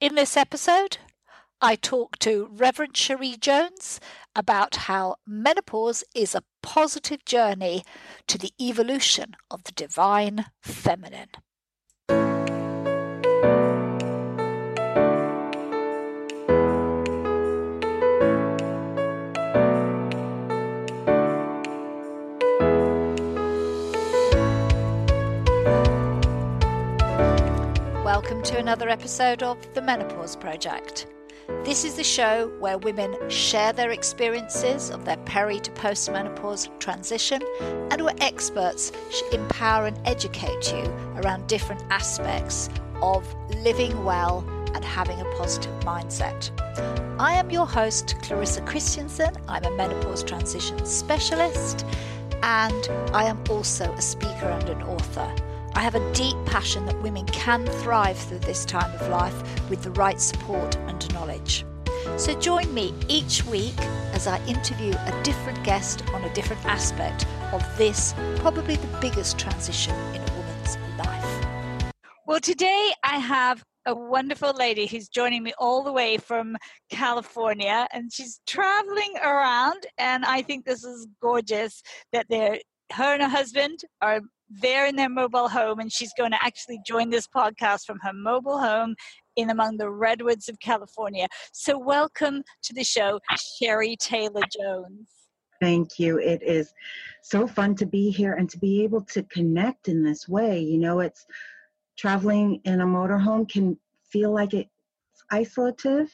In this episode, I talk to Reverend Cherie Jones about how menopause is a positive journey to the evolution of the divine feminine. To another episode of The Menopause Project. This is the show where women share their experiences of their peri to postmenopause transition and where experts empower and educate you around different aspects of living well and having a positive mindset. I am your host, Clarissa Christensen. I'm a menopause transition specialist and I am also a speaker and an author. I have a deep passion that women can thrive through this time of life with the right support and knowledge. So join me each week as I interview a different guest on a different aspect of this, probably the biggest transition in a woman's life. Well, today I have a wonderful lady who's joining me all the way from California and she's traveling around and I think this is gorgeous that they're her and her husband are there in their mobile home, and she's going to actually join this podcast from her mobile home in among the redwoods of California. So, welcome to the show, Cherie Taylor Jones. Thank you. It is so fun to be here and to be able to connect in this way. You know, it's traveling in a motorhome can feel like it's isolative,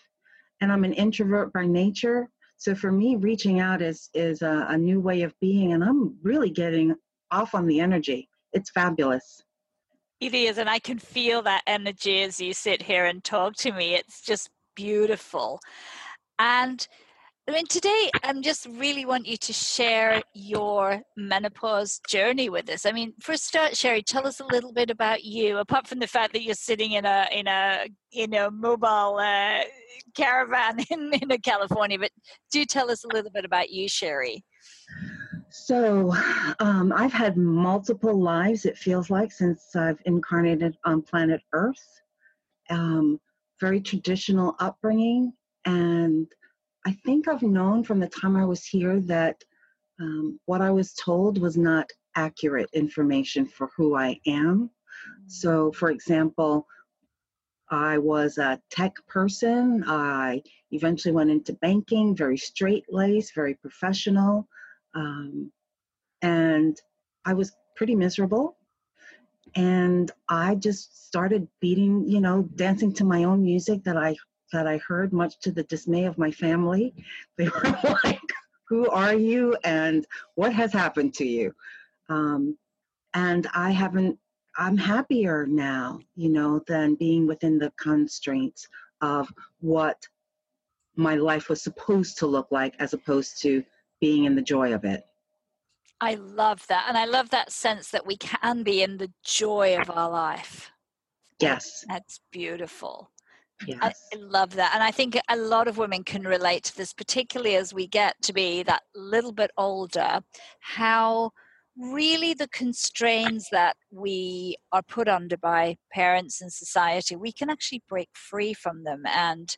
and I'm an introvert by nature. So for me, reaching out is is a, a new way of being, and I'm really getting off on the energy. It's fabulous. It is, and I can feel that energy as you sit here and talk to me. It's just beautiful. And I mean, today I'm just really want you to share your menopause journey with us. I mean, for a start, Cherie, tell us a little bit about you. Apart from the fact that you're sitting in a in a in a mobile uh, caravan in in California, but do tell us a little bit about you, Cherie. So, um, I've had multiple lives, it feels like, since I've incarnated on planet Earth. Um, very traditional upbringing. And I think I've known from the time I was here that um, what I was told was not accurate information for who I am. So, for example, I was a tech person. I eventually went into banking, very straight laced, very professional. Um, and I was pretty miserable. And I just started beating, you know, dancing to my own music that I that I heard, much to the dismay of my family. They were like, "Who are you? And what has happened to you?" Um, and I haven't. I'm happier now, you know, than being within the constraints of what my life was supposed to look like, as opposed to being in the joy of it. I love that. And I love that sense that we can be in the joy of our life. Yes. That's beautiful. Yes. I love that. And I think a lot of women can relate to this, particularly as we get to be that little bit older, how really the constraints that we are put under by parents and society, we can actually break free from them and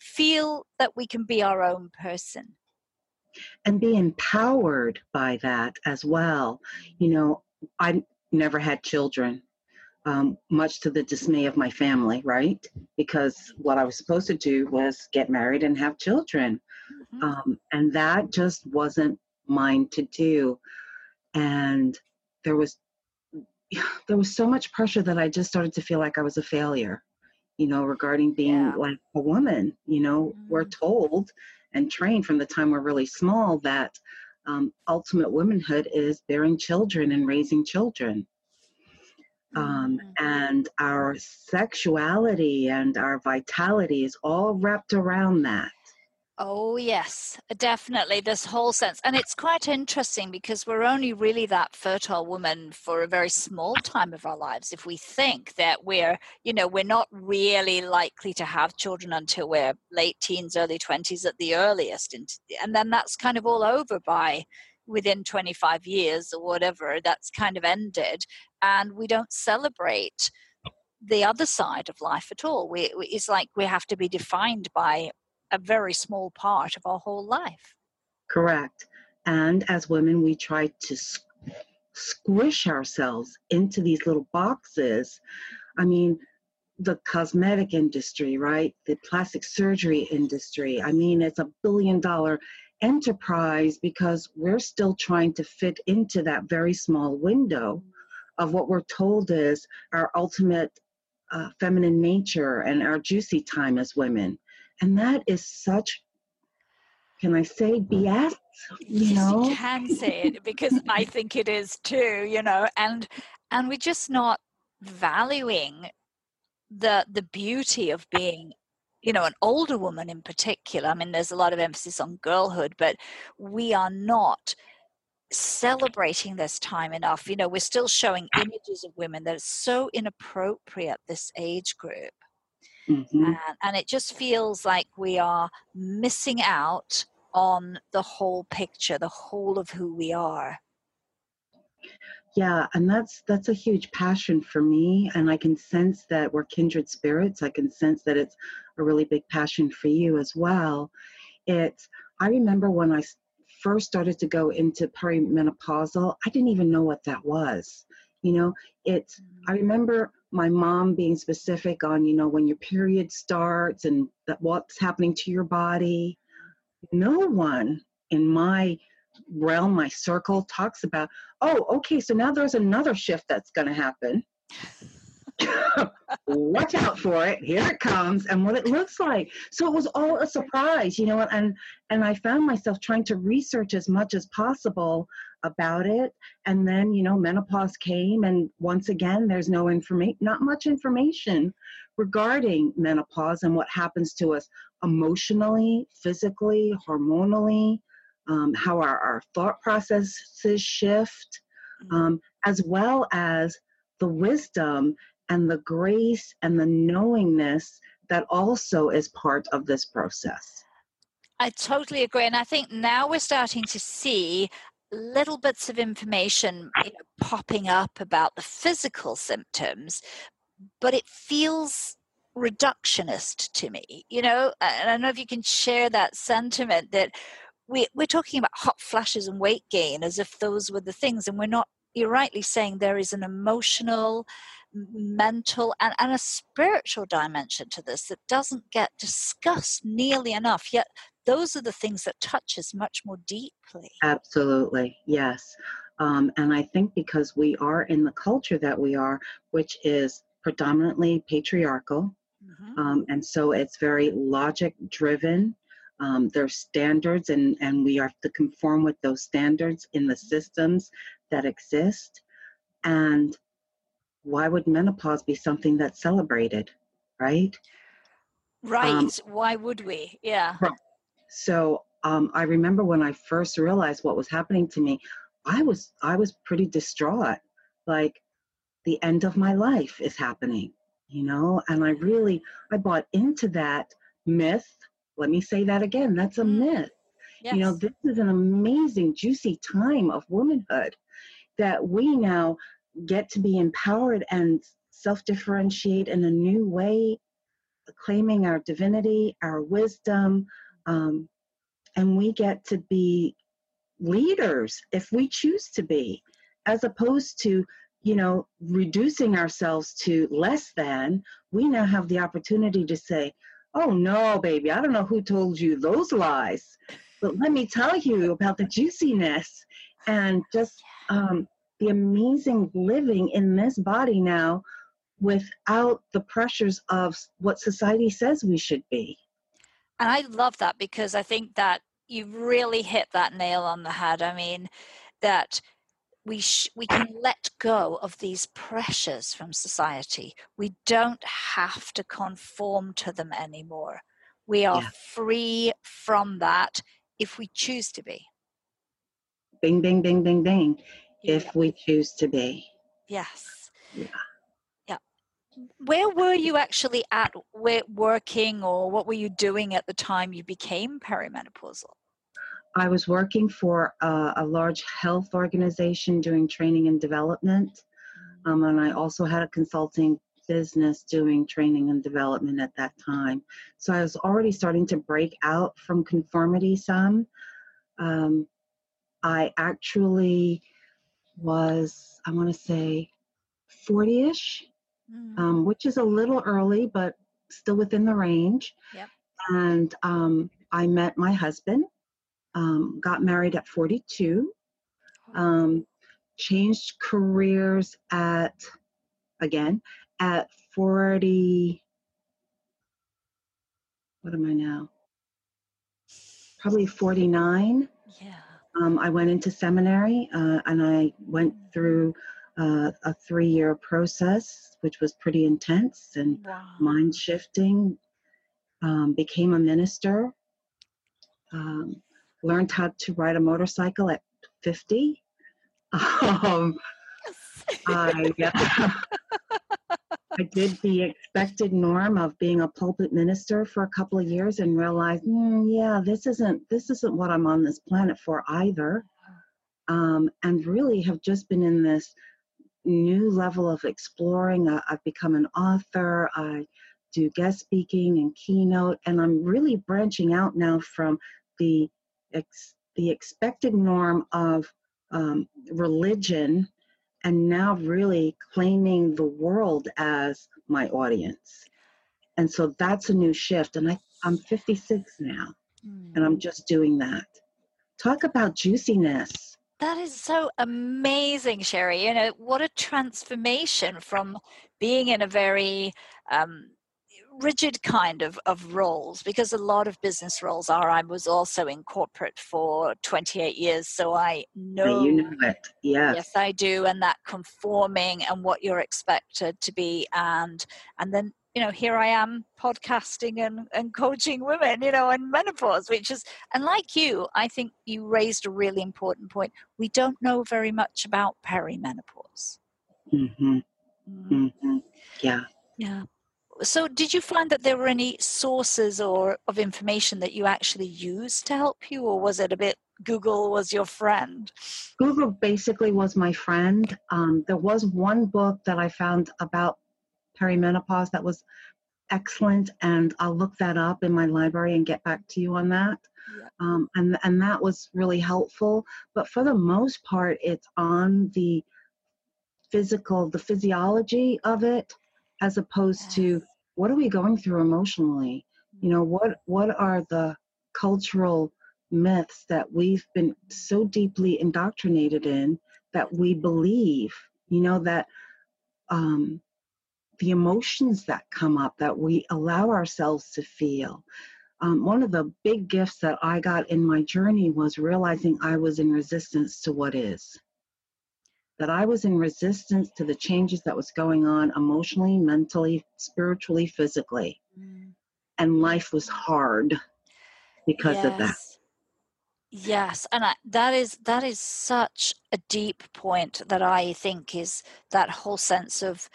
feel that we can be our own person and be empowered by that as well. You know, I never had children, um, much to the dismay of my family, right? Because what I was supposed to do was get married and have children. Mm-hmm. Um, and that just wasn't mine to do. And there was there was so much pressure that I just started to feel like I was a failure, you know, regarding being yeah. like a woman. You know, mm-hmm. we're told and trained from the time we're really small that um, ultimate womanhood is bearing children and raising children. Um, mm-hmm. and our sexuality and our vitality is all wrapped around that. Oh, yes, definitely. This whole sense. And it's quite interesting because we're only really that fertile woman for a very small time of our lives. If we think that we're, you know, we're not really likely to have children until we're late teens, early 20s at the earliest. And then that's kind of all over by within 25 years or whatever, that's kind of ended. And we don't celebrate the other side of life at all. We, it's like we have to be defined by a very small part of our whole life. Correct. And as women, we try to squish ourselves into these little boxes. I mean, the cosmetic industry, right? The plastic surgery industry. I mean, it's a billion dollar enterprise because we're still trying to fit into that very small window of what we're told is our ultimate uh, feminine nature and our juicy time as women. And that is such, can I say, BS? You know, you can say it because I think it is too. You know, and and we're just not valuing the the beauty of being you know an older woman in particular i mean there's a lot of emphasis on girlhood but we are not celebrating this time enough you know we're still showing images of women that are so inappropriate this age group mm-hmm. and, and it just feels like we are missing out on the whole picture the whole of who we are yeah and that's that's a huge passion for me and i can sense that we're kindred spirits i can sense that it's a really big passion for you as well it's i remember when i first started to go into perimenopausal i didn't even know what that was you know it's i mm. remember my mom being specific on you know when your period starts and that what's happening to your body no one in my realm, my circle talks about, oh, okay, so now there's another shift that's going to happen. Watch out for it. Here it comes, and what it looks like. So it was all a surprise, you know. And and I found myself trying to research as much as possible about it. And then, you know, menopause came, and once again, there's no information, not much information regarding menopause and what happens to us emotionally, physically, hormonally, um, how our, our thought processes shift, mm-hmm. um, as well as the wisdom and the grace and the knowingness that also is part of this process. I totally agree. And I think now we're starting to see little bits of information you know, popping up about the physical symptoms, but it feels reductionist to me, you know. And I don't know if you can share that sentiment that we, we're talking about hot flashes and weight gain as if those were the things, and we're not. You're rightly saying there is an emotional, mental, and, and a spiritual dimension to this that doesn't get discussed nearly enough. Yet those are the things that touch us much more deeply. Absolutely, yes. Um, and I think because we are in the culture that we are, which is predominantly patriarchal, mm-hmm. um, and so it's very logic driven. Um, there's standards, and, and we have to conform with those standards in the systems that exist. And why would menopause be something that's celebrated, right? Right. Um, why would we? Yeah. Right. So um, I remember when I first realized what was happening to me, I was I was pretty distraught. Like the end of my life is happening, you know. And I really I bought into that myth let me say that again. That's a mm. myth. Yes. You know, this is an amazing, juicy time of womanhood that we now get to be empowered and self differentiate in a new way, claiming our divinity, our wisdom, um, and we get to be leaders if we choose to be, as opposed to you know, reducing ourselves to less than, we now have the opportunity to say, Oh no, baby, I don't know who told you those lies, but let me tell you about the juiciness and just um, the amazing living in this body now without the pressures of what society says we should be. And I love that because I think that you really hit that nail on the head. I mean, that we sh- we can let go of these pressures from society. We don't have to conform to them anymore. We are yeah. free from that if we choose to be. Bing, bing, bing, bing, bing. Yeah. If we choose to be. Yes. Yeah. Yeah. Where were you actually at working, or what were you doing at the time you became perimenopausal? I was working for a, a large health organization doing training and development. Um, and I also had a consulting business doing training and development at that time. So I was already starting to break out from conformity some. Um, I actually was, I want to say, 40 ish, mm. um, which is a little early, but still within the range. Yep. And um, I met my husband, um, got married at 42, um, changed careers at, again, at 40, what am I now? Probably 49. Yeah. Um, I went into seminary uh, and I went mm. through uh, a three year process, which was pretty intense and wow. mind shifting. Um, became a minister. Um, learned how to ride a motorcycle at 50. Um, I, I did the expected norm of being a pulpit minister for a couple of years and realized, mm, yeah, this isn't this isn't what I'm on this planet for either. Um, and really have just been in this new level of exploring. I, I've become an author. I do guest speaking and keynote, and I'm really branching out now from the ex, the expected norm of um, religion, and now really claiming the world as my audience. And so that's a new shift. And I, I'm 56 now, mm. and I'm hmm. just doing that. Talk about juiciness. That is so amazing, Cherie. You know, what a transformation from being in a very um, rigid kind of, of roles because a lot of business roles are. I was also in corporate for 28 years, so I know. You know it, yes. Yes, I do, and that conforming and what you're expected to be, and and then you know here i am podcasting and, and coaching women you know and menopause which is and like you i think you raised a really important point we don't know very much about perimenopause mm-hmm. Mm-hmm. mm-hmm. yeah yeah so did you find that there were any sources or of information that you actually used to help you or was it a bit google was your friend? Google basically was my friend. Um, there was one book that i found about perimenopause that was excellent and i'll look that up in my library and get back to you on that. Yeah. um, and and that was really helpful. But for the most part it's on the physical the physiology of it as opposed yes. to what are we going through emotionally you know what what are the cultural myths that we've been so deeply indoctrinated in that we believe you know that um, the emotions that come up that we allow ourselves to feel. Um, one of the big gifts that I got in my journey was realizing I was in resistance to what is. That I was in resistance to the changes that was going on emotionally, mentally, spiritually, physically. Mm. And life was hard because yes. of that. Yes, and I, that is that is such a deep point that I think is that whole sense of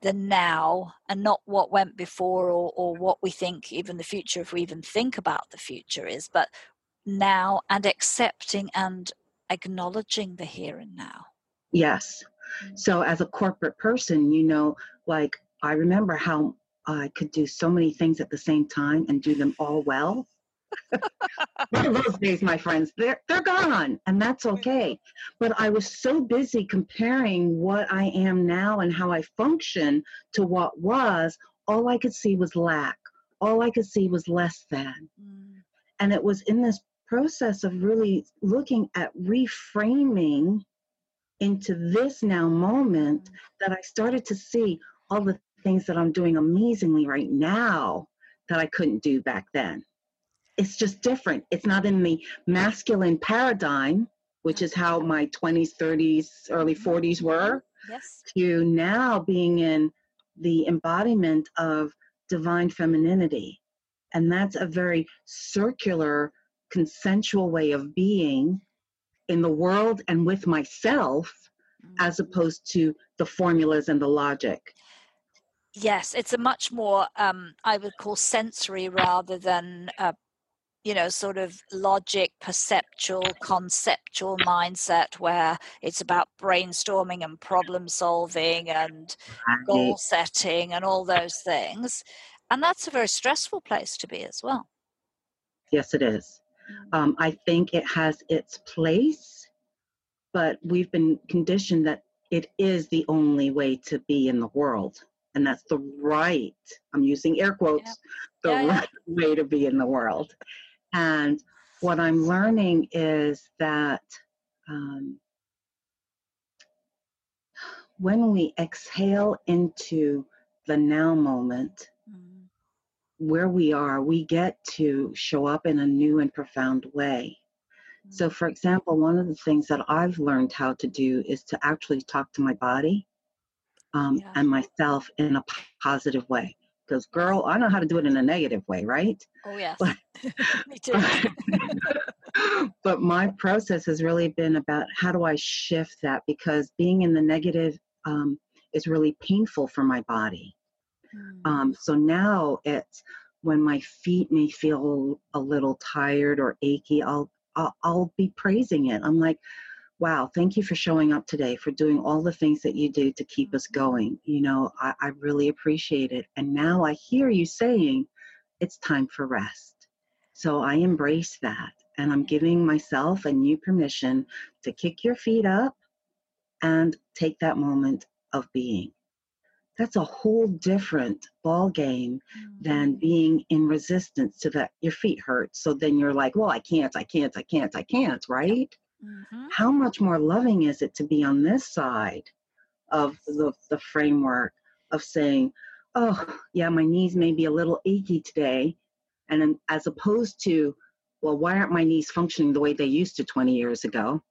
the now and not what went before or, or what we think even the future if we even think about the future is but now and accepting and acknowledging the here and now yes so as a corporate person you know like i remember how i could do so many things at the same time and do them all well those days, my friends, they're they're gone, and that's okay. But I was so busy comparing what I am now and how I function to what was. All I could see was lack. All I could see was less than. Mm. And it was in this process of really looking at reframing into this now moment that I started to see all the things that I'm doing amazingly right now that I couldn't do back then it's just different. It's not in the masculine paradigm, which is how my 20s, 30s, early mm-hmm. 40s were, yes. to now being in the embodiment of divine femininity. And that's a very circular, consensual way of being in the world and with myself, mm-hmm. as opposed to the formulas and the logic. Yes, it's a much more, um, I would call sensory rather than uh, you know, sort of logic, perceptual, conceptual mindset where it's about brainstorming and problem solving and goal setting and all those things. And that's a very stressful place to be as well. Yes, it is. Mm. Um, I think it has its place, but we've been conditioned that it is the only way to be in the world. And that's the right, I'm using air quotes, yeah. the yeah, right yeah. way to be in the world. And what I'm learning is that um, when we exhale into the now moment. Where we are, we get to show up in a new and profound way. Mm. So, for example, one of the things that I've learned how to do is to actually talk to my body um, yeah. and myself in a positive way because girl i know how to do it in a negative way right oh yes but, me too but my process has really been about how do i shift that because being in the negative um, is really painful for my body mm. um, so now it's when my feet may feel a little tired or achy I'll, I'll i'll be praising it i'm like wow, thank you for showing up today, for doing all the things that you do to keep us going. You know, I, I really appreciate it. And now I hear you saying it's time for rest. So I embrace that. And I'm giving myself and you permission to kick your feet up and take that moment of being. That's a whole different ball game than mm-hmm. being in resistance to that your feet hurt. So then you're like, well, I can't, I can't, I can't, I can't, right? Mm-hmm. How much more loving is it to be on this side of the, the framework of saying, oh, yeah, my knees may be a little achy today. And as opposed to, well, why aren't my knees functioning the way they used to 20 years ago?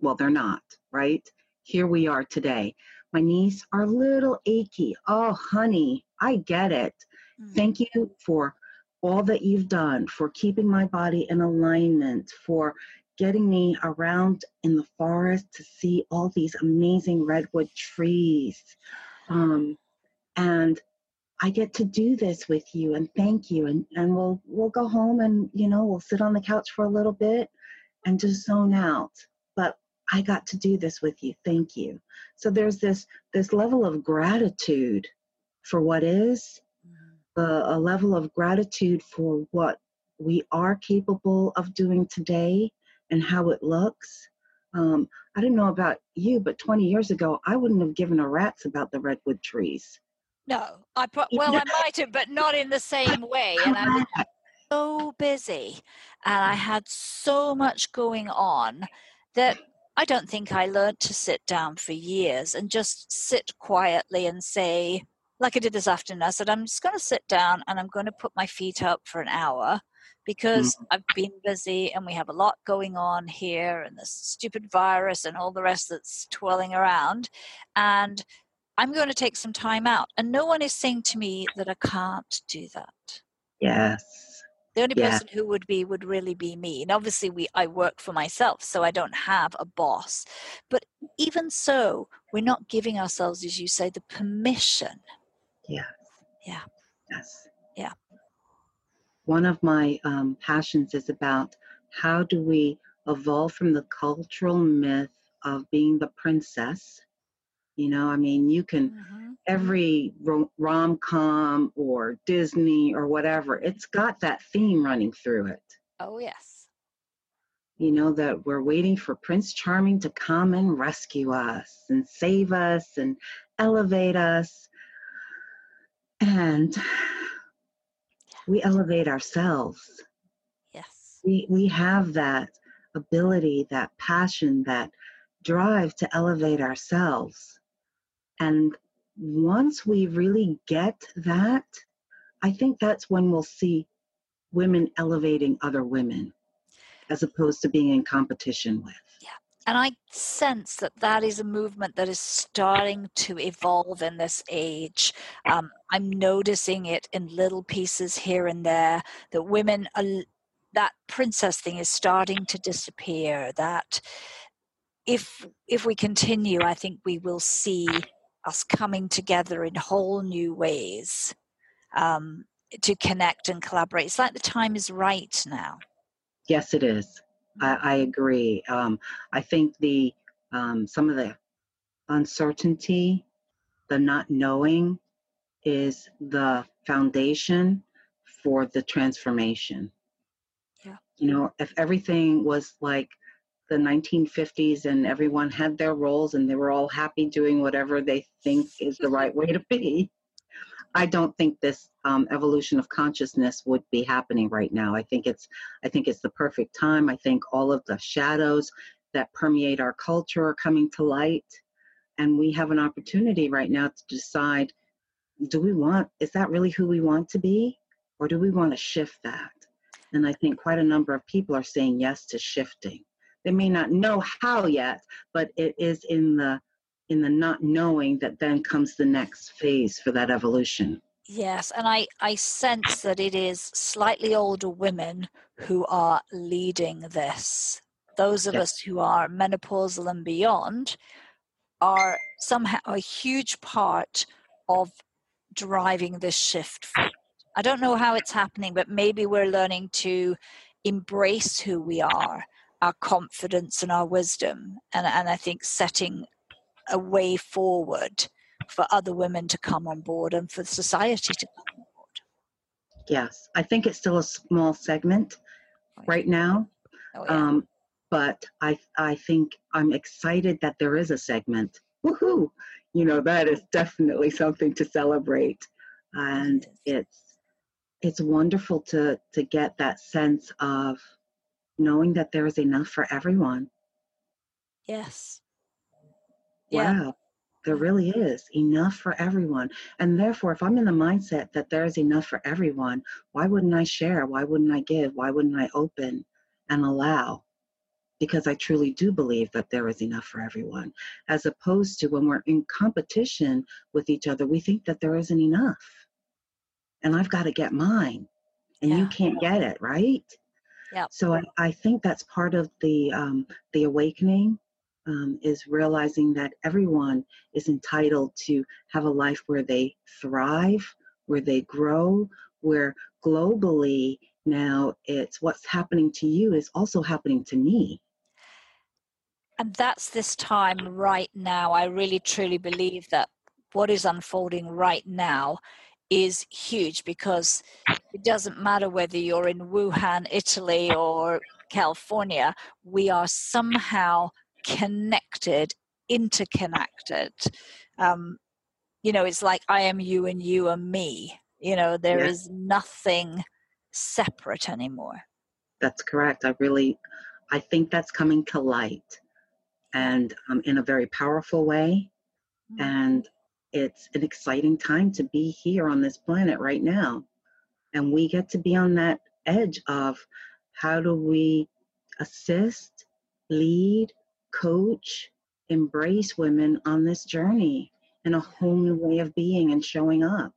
Well, they're not, right? Here we are today. My knees are a little achy. Oh, honey, I get it. Mm-hmm. Thank you for all that you've done, for keeping my body in alignment, for getting me around in the forest to see all these amazing redwood trees. Um, and I get to do this with you and thank you. And, and we'll, we'll go home and, you know, we'll sit on the couch for a little bit and just zone out. I got to do this with you. Thank you. So there's this, this level of gratitude for what is, mm-hmm. uh, a level of gratitude for what we are capable of doing today and how it looks. Um, I don't know about you, but 20 years ago, I wouldn't have given a rat's about the redwood trees. No, I put, well, I might have, but not in the same way. And I was so busy and I had so much going on that I don't think I learned to sit down for years and just sit quietly and say, like I did this afternoon, I said, I'm just going to sit down and I'm going to put my feet up for an hour because mm-hmm. I've been busy and we have a lot going on here and this stupid virus and all the rest that's twirling around. And I'm going to take some time out. And no one is saying to me that I can't do that. Yes. The only yeah. person who would be would really be me. And obviously we I work for myself, so I don't have a boss. But even so, we're not giving ourselves, as you say, the permission. Yeah. Yeah. Yes. Yeah one of my um, passions is about how do we evolve from the cultural myth of being the princess. You know, I mean, you can, mm-hmm. every rom com or Disney or whatever, it's got that theme running through it. Oh, yes. You know, that we're waiting for Prince Charming to come and rescue us and save us and elevate us. And we elevate ourselves. Yes. We, we have that ability, that passion, that drive to elevate ourselves. And once we really get that, I think that's when we'll see women elevating other women as opposed to being in competition with. Yeah. And I sense that that is a movement that is starting to evolve in this age. Um, I'm noticing it in little pieces here and there that women are, that princess thing is starting to disappear. That if if we continue, I think we will see us coming together in whole new ways um, to connect and collaborate. It's like the time is right now. Yes, it is. I, I agree. Um, I think the um, some of the uncertainty, the not knowing, is the foundation for the transformation. Yeah. You know, if everything was like the 1950s and everyone had their roles and they were all happy doing whatever they think is the right way to be, I don't think this um, evolution of consciousness would be happening right now. I think it's I think it's the perfect time. I think all of the shadows that permeate our culture are coming to light, and we have an opportunity right now to decide: Do we want? Is that really who we want to be, or do we want to shift that? And I think quite a number of people are saying yes to shifting. They may not know how yet, but it is in the in the not knowing that then comes the next phase for that evolution. Yes, and I, I sense that it is slightly older women who are leading this. Those of yes. us who are menopausal and beyond are somehow a huge part of driving this shift forward. I don't know how it's happening, but maybe we're learning to embrace who we are, our confidence and our wisdom, and, and I think setting a way forward for other women to come on board and for society to come on board. Yes, I think it's still a small segment right now. Oh, yeah. um, but I I think I'm excited that there is a segment. Woohoo! You know that is definitely something to celebrate, and it's it's wonderful to to get that sense of knowing that there is enough for everyone. Yes, yeah. wow, there really is enough for everyone. And therefore, if I'm in the mindset that there is enough for everyone, why wouldn't I share? Why wouldn't I give? Why wouldn't I open and allow? Because I truly do believe that there is enough for everyone. As opposed to when we're in competition with each other, we think that there isn't enough. And I've got to get mine. And yeah. you can't get it, right? Yeah. So I, I think that's part of the um, the awakening um, is realizing that everyone is entitled to have a life where they thrive, where they grow, where globally now it's what's happening to you is also happening to me. And that's this time right now. I really truly believe that what is unfolding right now is huge because it doesn't matter whether you're in Wuhan, Italy, or California, we are somehow connected, interconnected. Um, you know, it's like I am you and you are me. You know, there yeah. is nothing separate anymore. That's correct. I really, I think that's coming to light and um, in a very powerful way. Mm-hmm. And it's an exciting time to be here on this planet right now. And we get to be on that edge of how do we assist, lead, coach, embrace women on this journey in a whole new way of being and showing up.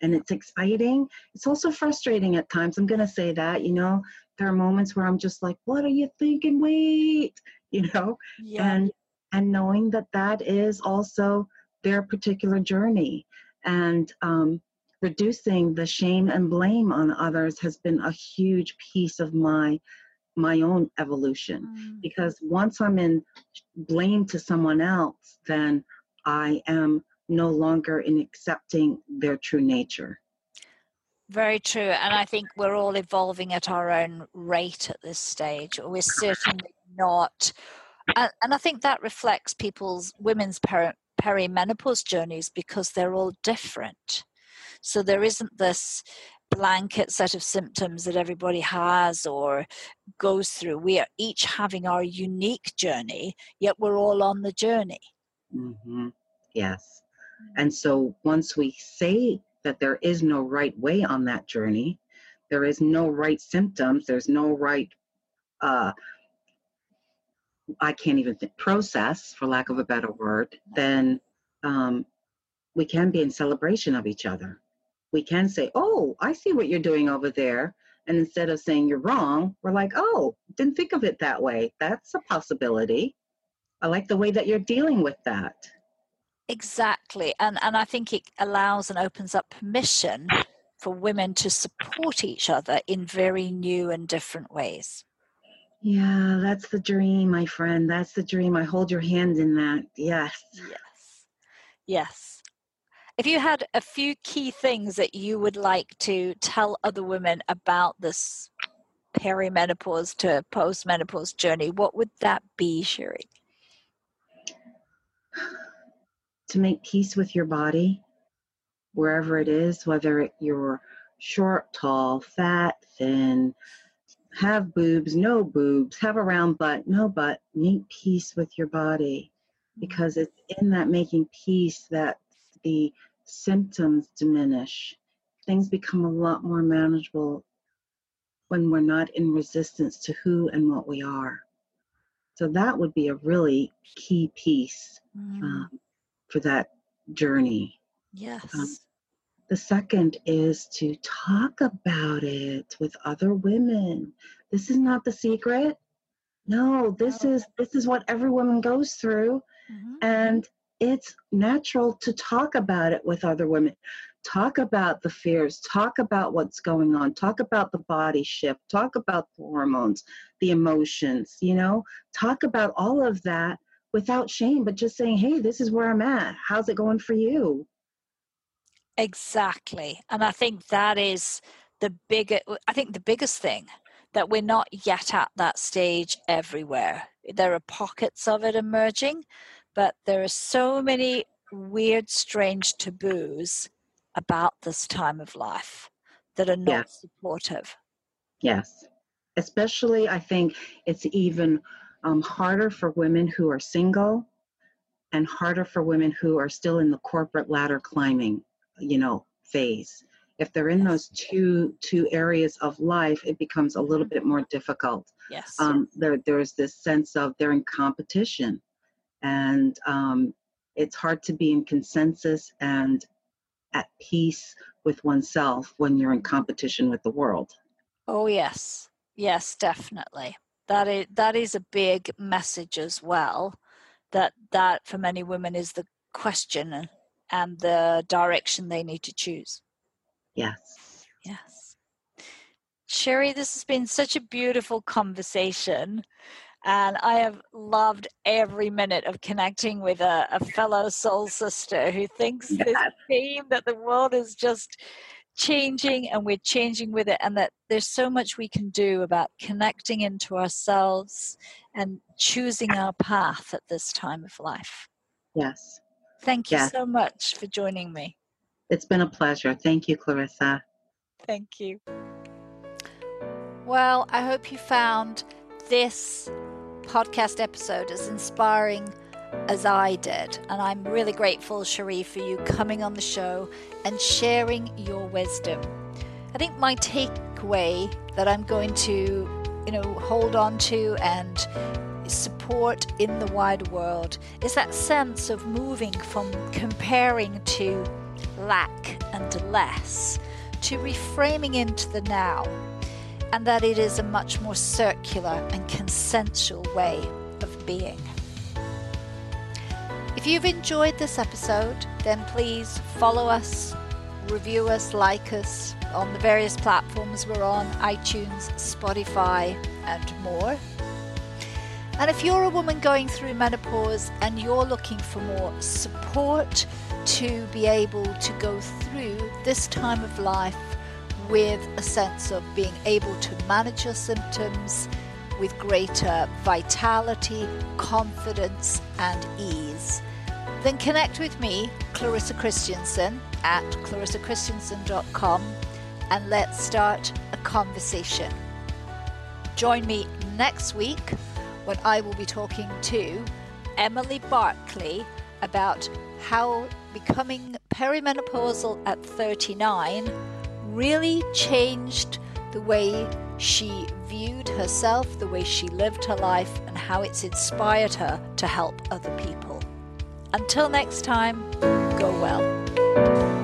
And it's exciting. It's also frustrating at times. I'm going to say that, you know, there are moments where I'm just like, what are you thinking? Wait, you know, yeah. and, and knowing that that is also their particular journey. And, um, reducing the shame and blame on others has been a huge piece of my my own evolution mm. because once i'm in blame to someone else then i am no longer in accepting their true nature very true and i think we're all evolving at our own rate at this stage we're certainly not and, i think that reflects people's women's peri- perimenopause journeys because they're all different so there isn't this blanket set of symptoms that everybody has or goes through. We are each having our unique journey, yet we're all on the journey. Mm-hmm. Yes. And so once we say that there is no right way on that journey, there is no right symptoms, there's no right, uh, I can't even think, process, for lack of a better word, then um, we can be in celebration of each other we can say, Oh, I see what you're doing over there. And instead of saying you're wrong, we're like, Oh, didn't think of it that way. That's a possibility. I like the way that you're dealing with that. Exactly. And, and I think it allows and opens up permission for women to support each other in very new and different ways. Yeah, that's the dream, my friend. That's the dream. I hold your hand in that. Yes. Yes. Yes. If you had a few key things that you would like to tell other women about this perimenopause to postmenopause journey, what would that be, Cherie? To make peace with your body, wherever it is, whether you're short, tall, fat, thin, have boobs, no boobs, have a round butt, no butt, make peace with your body because it's in that making peace that the symptoms diminish. Things become a lot more manageable when we're not in resistance to who and what we are. So that would be a really key piece mm. um, for that journey. Yes. Um, the second is to talk about it with other women. This is not the secret. No, this is this is what every woman goes through. Mm-hmm. And it's natural to talk about it with other women. Talk about the fears, talk about what's going on, talk about the body shift, talk about the hormones, the emotions, you know, talk about all of that without shame, but just saying, hey, this is where I'm at. How's it going for you? Exactly. And I think that is the bigger I think the biggest thing that we're not yet at that stage everywhere. There are pockets of it emerging, but there are so many weird, strange taboos about this time of life that are not supportive. Yes. Especially, I think it's even um, harder for women who are single and harder for women who are still in the corporate ladder climbing you know phase. If they're in those two two areas of life it becomes a little bit more difficult. Yes. Um, there there's this sense of they're in competition. And um, it's hard to be in consensus and at peace with oneself when you're in competition with the world. Oh yes. Yes definitely. That is that is a big message as well that that for many women is the question and the direction they need to choose. Yes. Yes. Cherie, this has been such a beautiful conversation. And I have loved every minute of connecting with a, a fellow soul sister who thinks yes. this theme that the world is just changing and we're changing with it, and that there's so much we can do about connecting into ourselves and choosing our path at this time of life. Yes. Thank you so much for joining me. It's been a pleasure. Thank you, Clarissa. Thank you. Well, I hope you found this podcast episode as inspiring as I did. And I'm really grateful, Cherie, for you coming on the show and sharing your wisdom. I think my takeaway that I'm going to, you know, hold on to and support in the wide world is that sense of moving from comparing to lack and less to reframing into the now, and that it is a much more circular and consensual way of being. If you've enjoyed this episode, then please follow us, review us, like us on the various platforms we're on iTunes, Spotify, and more. And if you're a woman going through menopause and you're looking for more support to be able to go through this time of life with a sense of being able to manage your symptoms with greater vitality, confidence, and ease, then connect with me, Clarissa Christensen, at clarissachristensen.com and let's start a conversation. Join me next week when I will be talking to Emily Barkley about how becoming perimenopausal at 39 really changed the way she viewed herself, the way she lived her life, and how it's inspired her to help other people. Until next time, go well.